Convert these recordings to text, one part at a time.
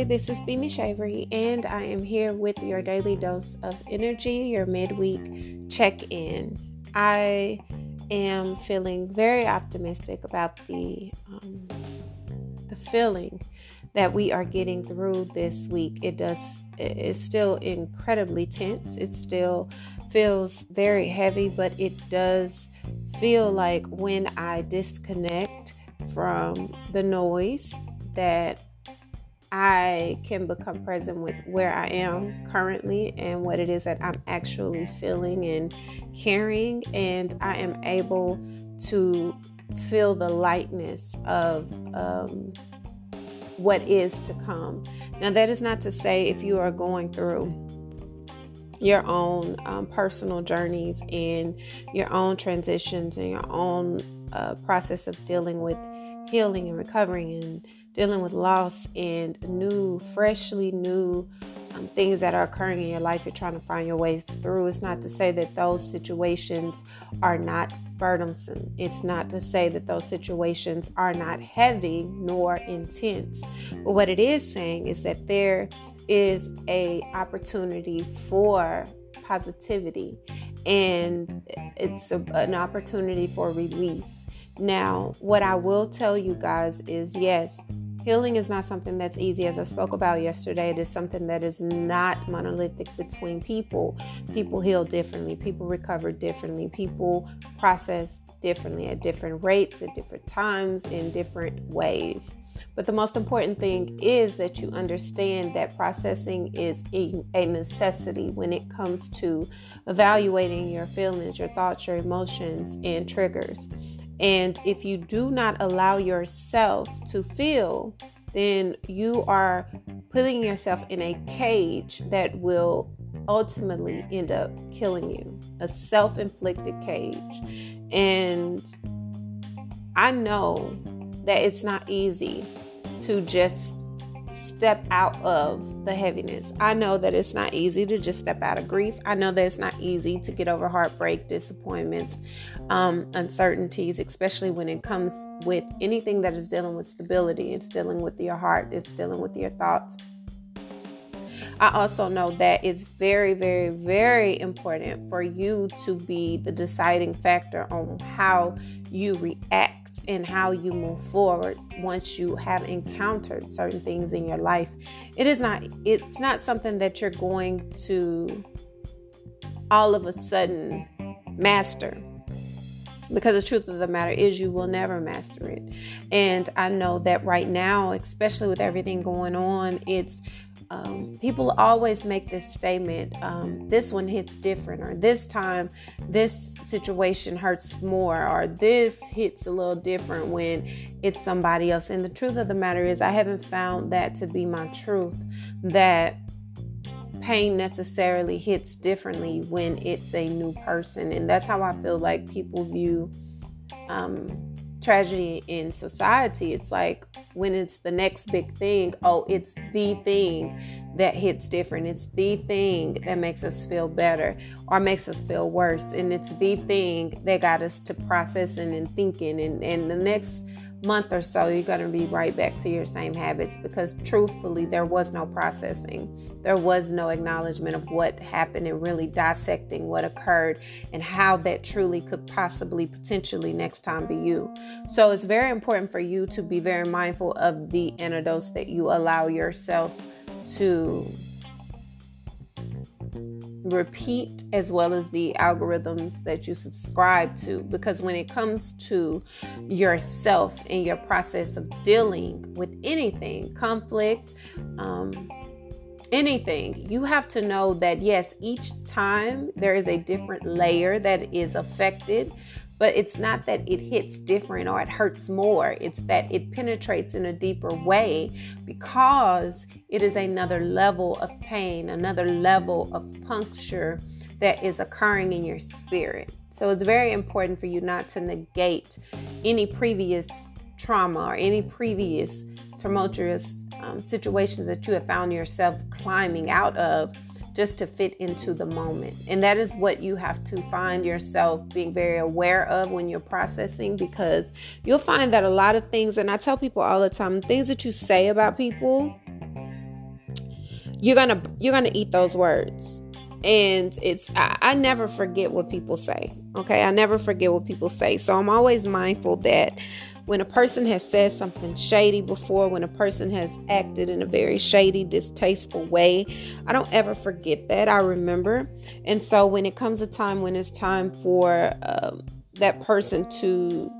Hi, this is Beamy Shavery, and I am here with your daily dose of energy, your midweek check in. I am feeling very optimistic about the um, the feeling that we are getting through this week. It does it's still incredibly tense. It still feels very heavy, but it does feel like when I disconnect from the noise that I can become present with where I am currently and what it is that I'm actually feeling and carrying, and I am able to feel the lightness of um, what is to come. Now, that is not to say if you are going through your own um, personal journeys and your own transitions and your own uh, process of dealing with healing and recovering and dealing with loss and new, freshly new um, things that are occurring in your life, you're trying to find your ways through. It's not to say that those situations are not burdensome. It's not to say that those situations are not heavy nor intense. But what it is saying is that there is a opportunity for positivity and it's a, an opportunity for release. Now, what I will tell you guys is yes, Healing is not something that's easy, as I spoke about yesterday. It is something that is not monolithic between people. People heal differently, people recover differently, people process differently at different rates, at different times, in different ways. But the most important thing is that you understand that processing is a, necessity when it comes to evaluating your feelings, your thoughts, your emotions, and triggers. And if you do not allow yourself to feel, then you are putting yourself in a cage that will ultimately end up killing you a self inflicted cage. And I know that it's not easy to just step out of the heaviness. I know that it's not easy to just step out of grief. I know that it's not easy to get over heartbreak, disappointments, um, uncertainties, especially when it comes with anything that is dealing with stability. It's dealing with your heart, it's dealing with your thoughts. I also know that it's very, very, very important for you to be the deciding factor on how you react and how you move forward once you have encountered certain things in your life. It is not it's not something that you're going to all of a sudden master. Because the truth of the matter is, you will never master it. And I know that right now, especially with everything going on, it's um, people always make this statement um, this one hits different, or this time this situation hurts more, or this hits a little different when it's somebody else. And the truth of the matter is, I haven't found that to be my truth, that pain necessarily hits differently when it's a new person. And that's how I feel like people view. Um, tragedy in society. It's like when it's the next big thing, oh, it's the thing that hits different. It's the thing that makes us feel better or makes us feel worse. And it's the thing that got us to processing and thinking. And, and the next month or so, you're going to be right back to your same habits because truthfully, there was no processing. There was no acknowledgement of what happened and really dissecting what occurred and how that truly could possibly, potentially next time be you. So it's very important for you to be very mindful of the antidotes that you allow yourself to repeat as well as the algorithms that you subscribe to. Because when it comes to yourself and your process of dealing with anything conflict um, anything you have to know that yes each time there is a different layer that is affected but it's not that it hits different or it hurts more. It's that it penetrates in a deeper way because it is another level of pain, another level of puncture that is occurring in your spirit. So it's very important for you not to negate any previous trauma or any previous tumultuous um, situations that you have found yourself climbing out of just to fit into the moment. And that is what you have to find yourself being very aware of when you're processing because you'll find that a lot of things, and I tell people all the time, things that you say about people you're gonna you're gonna eat those words. And it's I, I, never forget what people say okay? I never forget what people say. So i'm always mindful that when a person has said something shady before when a person has acted in a very shady distasteful way i don't ever forget that i remember. And so when it comes a time when it's time for um, that person to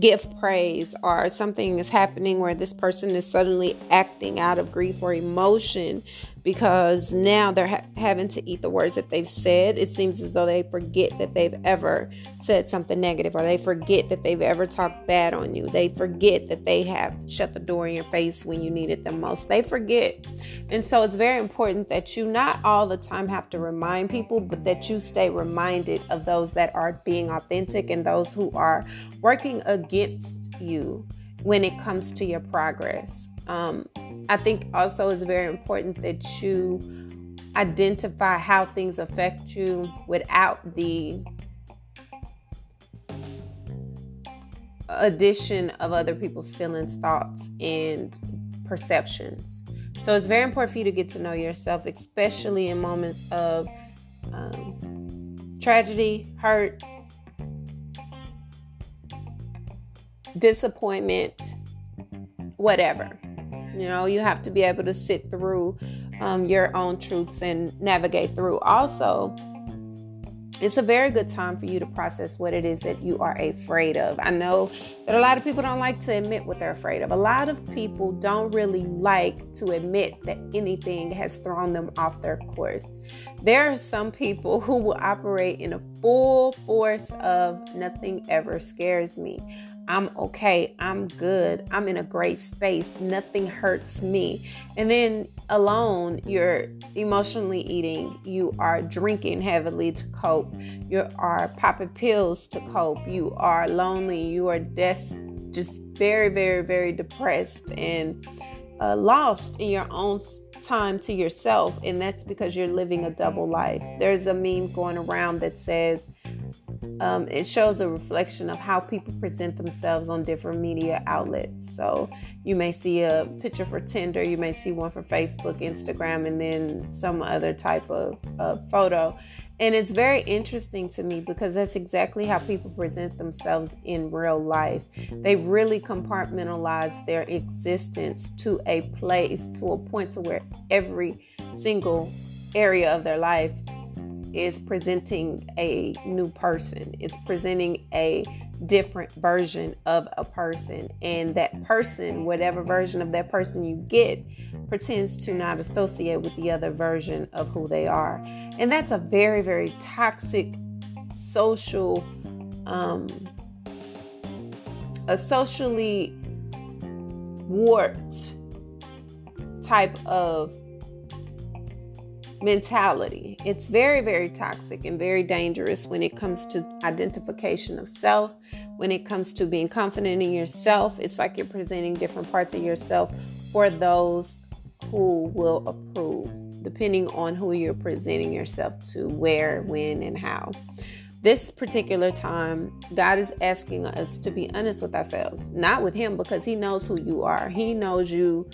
give praise or something is happening where this person is suddenly acting out of grief or emotion because now they're ha- having to eat the words that they've said. It seems as though they forget that they've ever said something negative or they forget that they've ever talked bad on you. They forget that they have shut the door in your face when you needed them most. They forget. And so it's very important that you not all the time have to remind people, but that you stay reminded of those that are being authentic and those who are working against you when it comes to your progress. Um, I think also it's very important that you identify how things affect you without the addition of other people's feelings, thoughts, and perceptions. So it's very important for you to get to know yourself, especially in moments of um, tragedy, hurt, disappointment, whatever. You know, you have to be able to sit through um, your own truths and navigate through. Also, it's a very good time for you to process what it is that you are afraid of. I know that a lot of people don't like to admit what they're afraid of. A lot of people don't really like to admit that anything has thrown them off their course. There are some people who will operate in a full force of nothing ever scares me. I'm okay. I'm good. I'm in a great space. Nothing hurts me. And then alone, you're emotionally eating. You are drinking heavily to cope. You are popping pills to cope. You are lonely. You are des- just very, very, very depressed and uh, lost in your own time to yourself. And that's because you're living a double life. There's a meme going around that says, um, it shows a reflection of how people present themselves on different media outlets. So you may see a picture for Tinder, you may see one for Facebook, Instagram, and then some other type of, photo. And it's very interesting to me because that's exactly how people present themselves in real life. They really compartmentalize their existence to a place, to a point to where every single area of their life is presenting a new person. It's presenting a different version of a person. And that person, whatever version of that person you get, pretends to not associate with the other version of who they are. And that's a very, very toxic social, um, a socially warped type of mentality. It's very, very toxic and very dangerous when it comes to identification of self, when it comes to being confident in yourself. It's like you're presenting different parts of yourself for those who will approve, depending on who you're presenting yourself to, where, when, and how. This particular time, God is asking us to be honest with ourselves, not with Him because He knows who you are. He knows you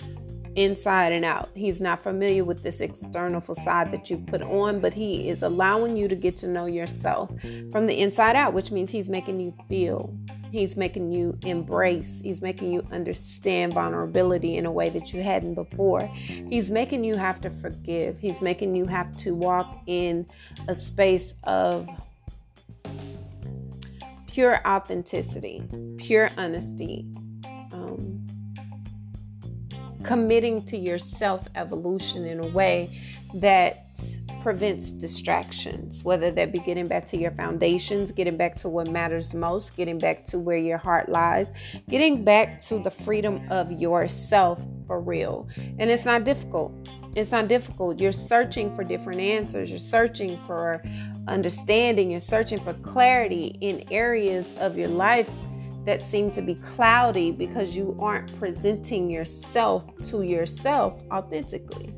inside and out. He's not familiar with this external facade that you put on, but he is allowing you to get to know yourself from the inside out, which means he's making you feel. He's making you embrace. He's making you understand vulnerability in a way that you hadn't before. He's making you have to forgive. He's making you have to walk in a space of pure authenticity, pure honesty, committing to your self evolution in a way that prevents distractions, whether that be getting back to your foundations, getting back to what matters most, getting back to where your heart lies, getting back to the freedom of yourself for real. And it's not difficult. It's not difficult. You're searching for different answers. You're searching for understanding. You're searching for clarity in areas of your life that seem to be cloudy because you aren't presenting yourself to yourself authentically.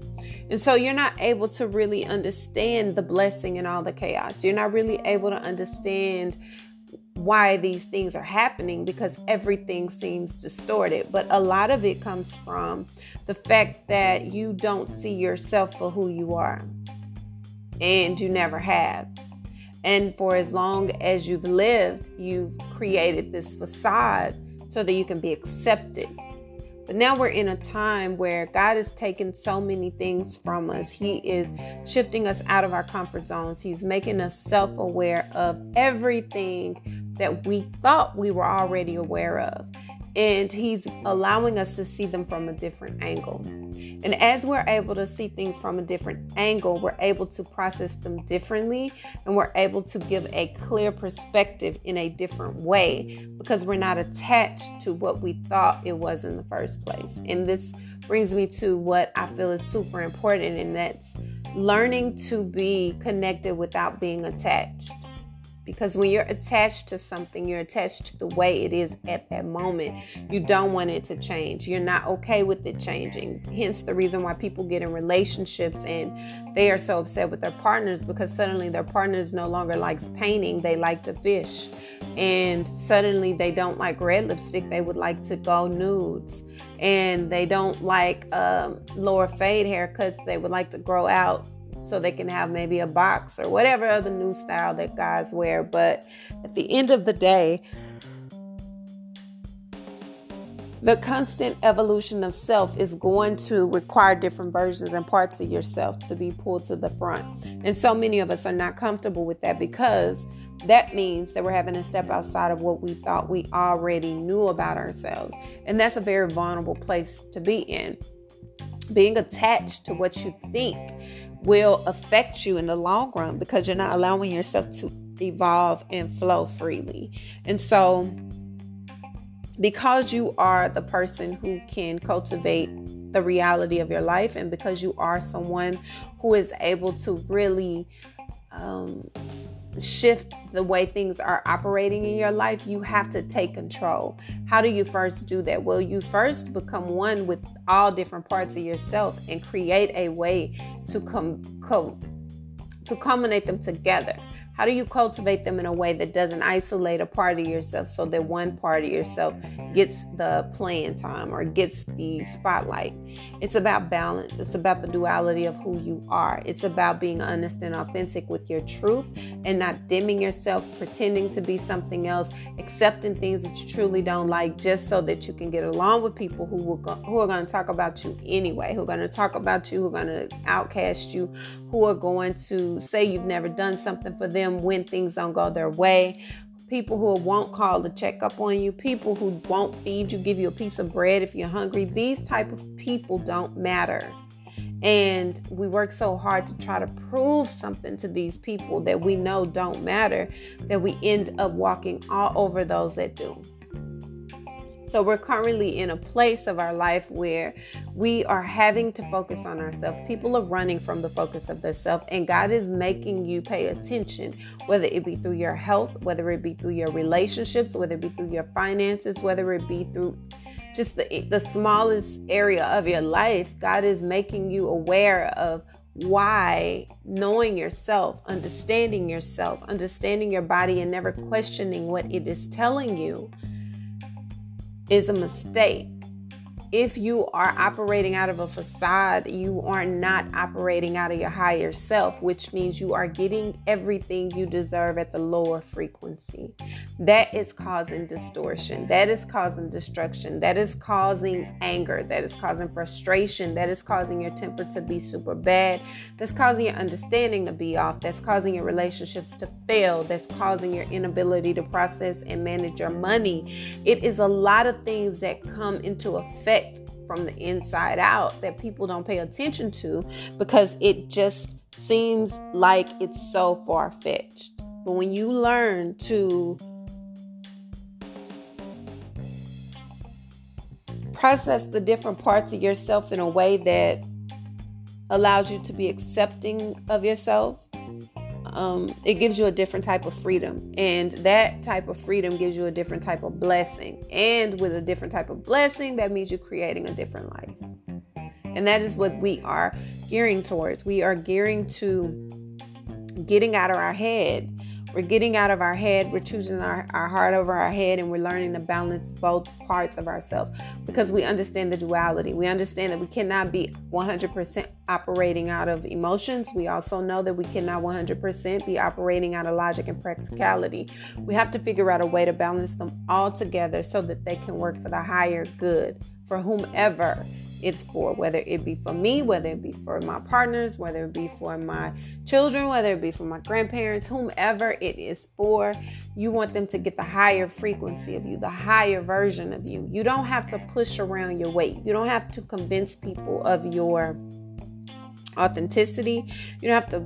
And so you're not able to really understand the blessing and all the chaos. You're not really able to understand why these things are happening because everything seems distorted. But a lot of it comes from the fact that you don't see yourself for who you are, and you never have. And for as long as you've lived, you've created this facade so that you can be accepted. But now we're in a time where God has taken so many things from us. He is shifting us out of our comfort zones. He's making us self aware of everything that we thought we were already aware of and he's allowing us to see them from a different angle. And as we're able to see things from a different angle, we're able to process them differently and we're able to give a clear perspective in a different way because we're not attached to what we thought it was in the first place. And this brings me to what I feel is super important, and that's learning to be connected without being attached because when you're attached to something, you're attached to the way it is at that moment. You don't want it to change. You're not okay with it changing. Hence the reason why people get in relationships and they are so upset with their partners because suddenly their partners no longer likes painting, they like to fish. And suddenly they don't like red lipstick, they would like to go nudes. And they don't like um, lower fade haircuts, they would like to grow out so they can have maybe a box or whatever other new style that guys wear. But at the end of the day, the constant evolution of self is going to require different versions and parts of yourself to be pulled to the front. And so many of us are not comfortable with that because that means that we're having to step outside of what we thought we already knew about ourselves. And that's a very vulnerable place to be in. Being attached to what you think will affect you in the long run because you're not allowing yourself to evolve and flow freely. And so, because you are the person who can cultivate the reality of your life, and because you are someone who is able to really um, shift the way things are operating in your life, you have to take control. How do you first do that? Well, you first become one with all different parts of yourself and create a way to come co- to culminate them together. How do you cultivate them in a way that doesn't isolate a part of yourself so that one part of yourself gets the playing time or gets the spotlight? It's about balance. It's about the duality of who you are. It's about being honest and authentic with your truth and not dimming yourself, pretending to be something else, accepting things that you truly don't like just so that you can get along with people who will go, who are going to talk about you anyway, who are going to talk about you, who are going to outcast you, who are going to say you've never done something for them when things don't go their way, people who won't call to check up on you, people who won't feed you, give you a piece of bread if you're hungry. These type of people don't matter. And we work so hard to try to prove something to these people that we know don't matter that we end up walking all over those that do. So we're currently in a place of our life where we are having to focus on ourselves. People are running from the focus of themselves, and God is making you pay attention, whether it be through your health, whether it be through your relationships, whether it be through your finances, whether it be through just the, the smallest area of your life. God is making you aware of why knowing yourself, understanding yourself, understanding your body, and never questioning what it is telling you is a mistake if you are operating out of a facade, you are not operating out of your higher self, which means you are getting everything you deserve at the lower frequency. That is causing distortion. That is causing destruction. That is causing anger. That is causing frustration. That is causing your temper to be super bad. That's causing your understanding to be off. That's causing your relationships to fail. That's causing your inability to process and manage your money. It is a lot of things that come into effect from the inside out that people don't pay attention to because it just seems like it's so far fetched. But when you learn to process the different parts of yourself in a way that allows you to be accepting of yourself um, it gives you a different type of freedom. And that type of freedom gives you a different type of blessing. And with a different type of blessing, that means you're creating a different life. And that is what we are gearing towards. We are gearing to getting out of our head We're getting out of our head, we're choosing our, our heart over our head, and we're learning to balance both parts of ourselves because we understand the duality. We understand that we cannot be 100% operating out of emotions. We also know that we cannot 100% be operating out of logic and practicality. We have to figure out a way to balance them all together so that they can work for the higher good for whomever it's for, whether it be for me, whether it be for my partners, whether it be for my children, whether it be for my grandparents, whomever it is for, you want them to get the higher frequency of you, the higher version of you. You don't have to push around your weight, you don't have to convince people of your authenticity, you don't have to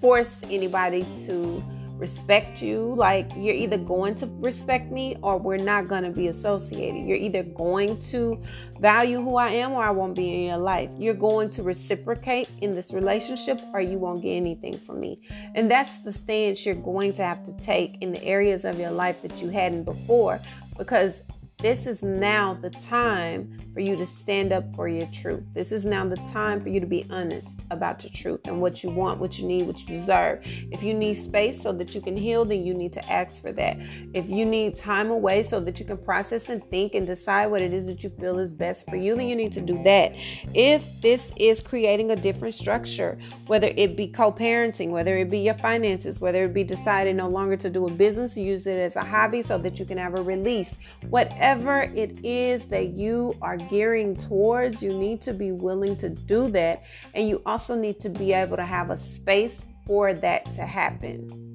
force anybody to respect you. Like you're either going to respect me or we're not going to be associated. You're either going to value who I am or I won't be in your life. You're going to reciprocate in this relationship or you won't get anything from me. And that's the stance you're going to have to take in the areas of your life that you hadn't before because this is now the time for you to stand up for your truth. This is now the time for you to be honest about your truth and what you want, what you need, what you deserve. If you need space so that you can heal, then you need to ask for that. If you need time away so that you can process and think and decide what it is that you feel is best for you, then you need to do that. If this is creating a different structure, whether it be co parenting, whether it be your finances, whether it be deciding no longer to do a business, use it as a hobby so that you can have a release, whatever whatever it is that you are gearing towards, you need to be willing to do that. And you also need to be able to have a space for that to happen.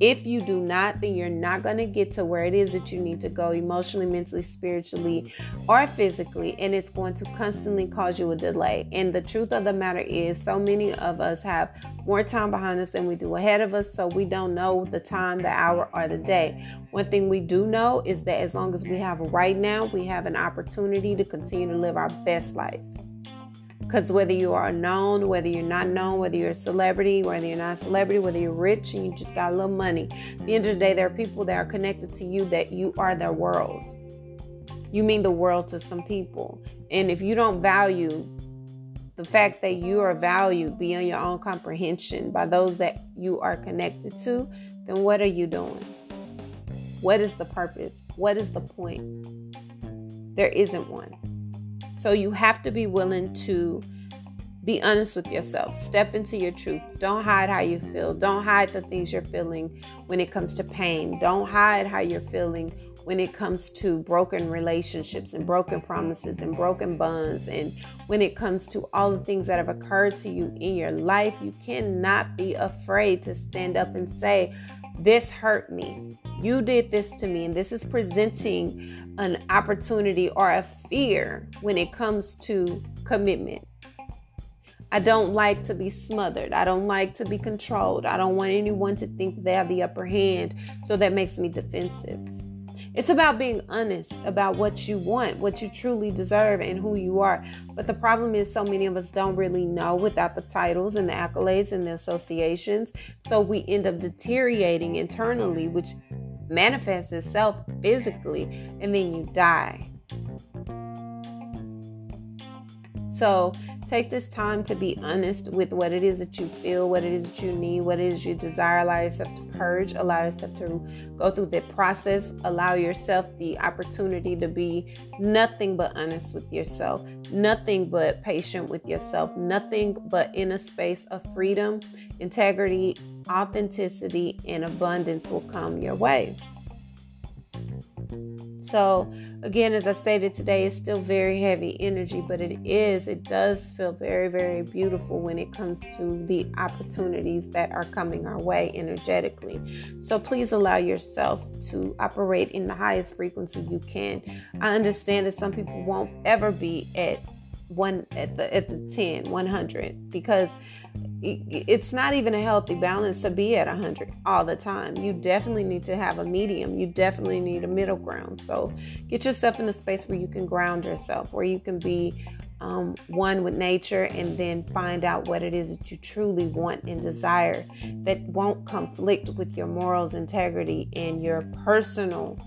If you do not, then you're not going to get to where it is that you need to go emotionally, mentally, spiritually, or physically. And it's going to constantly cause you a delay. And the truth of the matter is, so many of us have more time behind us than we do ahead of us. So we don't know the time, the hour, or the day. One thing we do know is that as long as we have right now, we have an opportunity to continue to live our best life. Because whether you are known, whether you're not known, whether you're a celebrity, whether you're not a celebrity, whether you're rich and you just got a little money, at the end of the day, there are people that are connected to you that you are their world. You mean the world to some people. And if you don't value the fact that you are valued beyond your own comprehension by those that you are connected to, then what are you doing? What is the purpose? What is the point? There isn't one. So you have to be willing to be honest with yourself. Step into your truth. Don't hide how you feel. Don't hide the things you're feeling when it comes to pain. Don't hide how you're feeling when it comes to broken relationships and broken promises and broken bonds. And when it comes to all the things that have occurred to you in your life, you cannot be afraid to stand up and say, This hurt me. You did this to me, and this is presenting an opportunity or a fear when it comes to commitment. I don't like to be smothered. I don't like to be controlled. I don't want anyone to think they have the upper hand, so that makes me defensive. It's about being honest about what you want, what you truly deserve, and who you are. But the problem is, so many of us don't really know without the titles and the accolades and the associations. So we end up deteriorating internally, which manifests itself physically, and then you die. So take this time to be honest with what it is that you feel, what it is that you need, what it is you desire. Allow yourself to purge, allow yourself to go through the process, allow yourself the opportunity to be nothing but honest with yourself, nothing but patient with yourself, nothing but in a space of freedom, integrity, authenticity, and abundance will come your way. So, again, as I stated today, it's still very heavy energy, but it is, it does feel very, very beautiful when it comes to the opportunities that are coming our way energetically. So, please allow yourself to operate in the highest frequency you can. I understand that some people won't ever be at one at the at the 10 100 because it's not even a healthy balance to be at 100 all the time. You definitely need to have a medium. You definitely need a middle ground. So get yourself in a space where you can ground yourself where you can be um, one with nature and then find out what it is that you truly want and desire that won't conflict with your morals integrity and your personal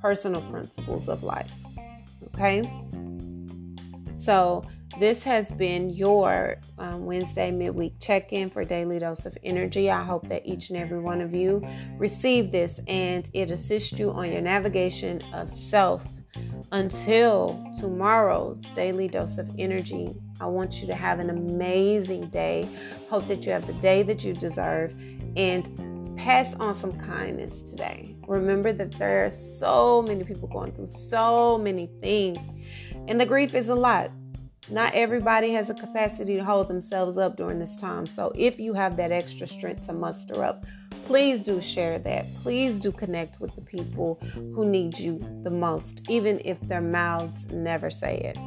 personal principles of life. Okay? So, this has been your um, Wednesday midweek check in for Daily Dose of Energy. I hope that each and every one of you receive this and it assists you on your navigation of self. Until tomorrow's Daily Dose of Energy, I want you to have an amazing day. Hope that you have the day that you deserve and pass on some kindness today. Remember that there are so many people going through so many things, and the grief is a lot. Not everybody has a capacity to hold themselves up during this time. So if you have that extra strength to muster up, please do share that. Please do connect with the people who need you the most, even if their mouths never say it.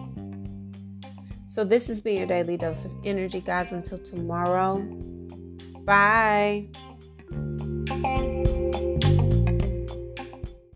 So, this has been your daily dose of energy, guys. Until tomorrow, bye.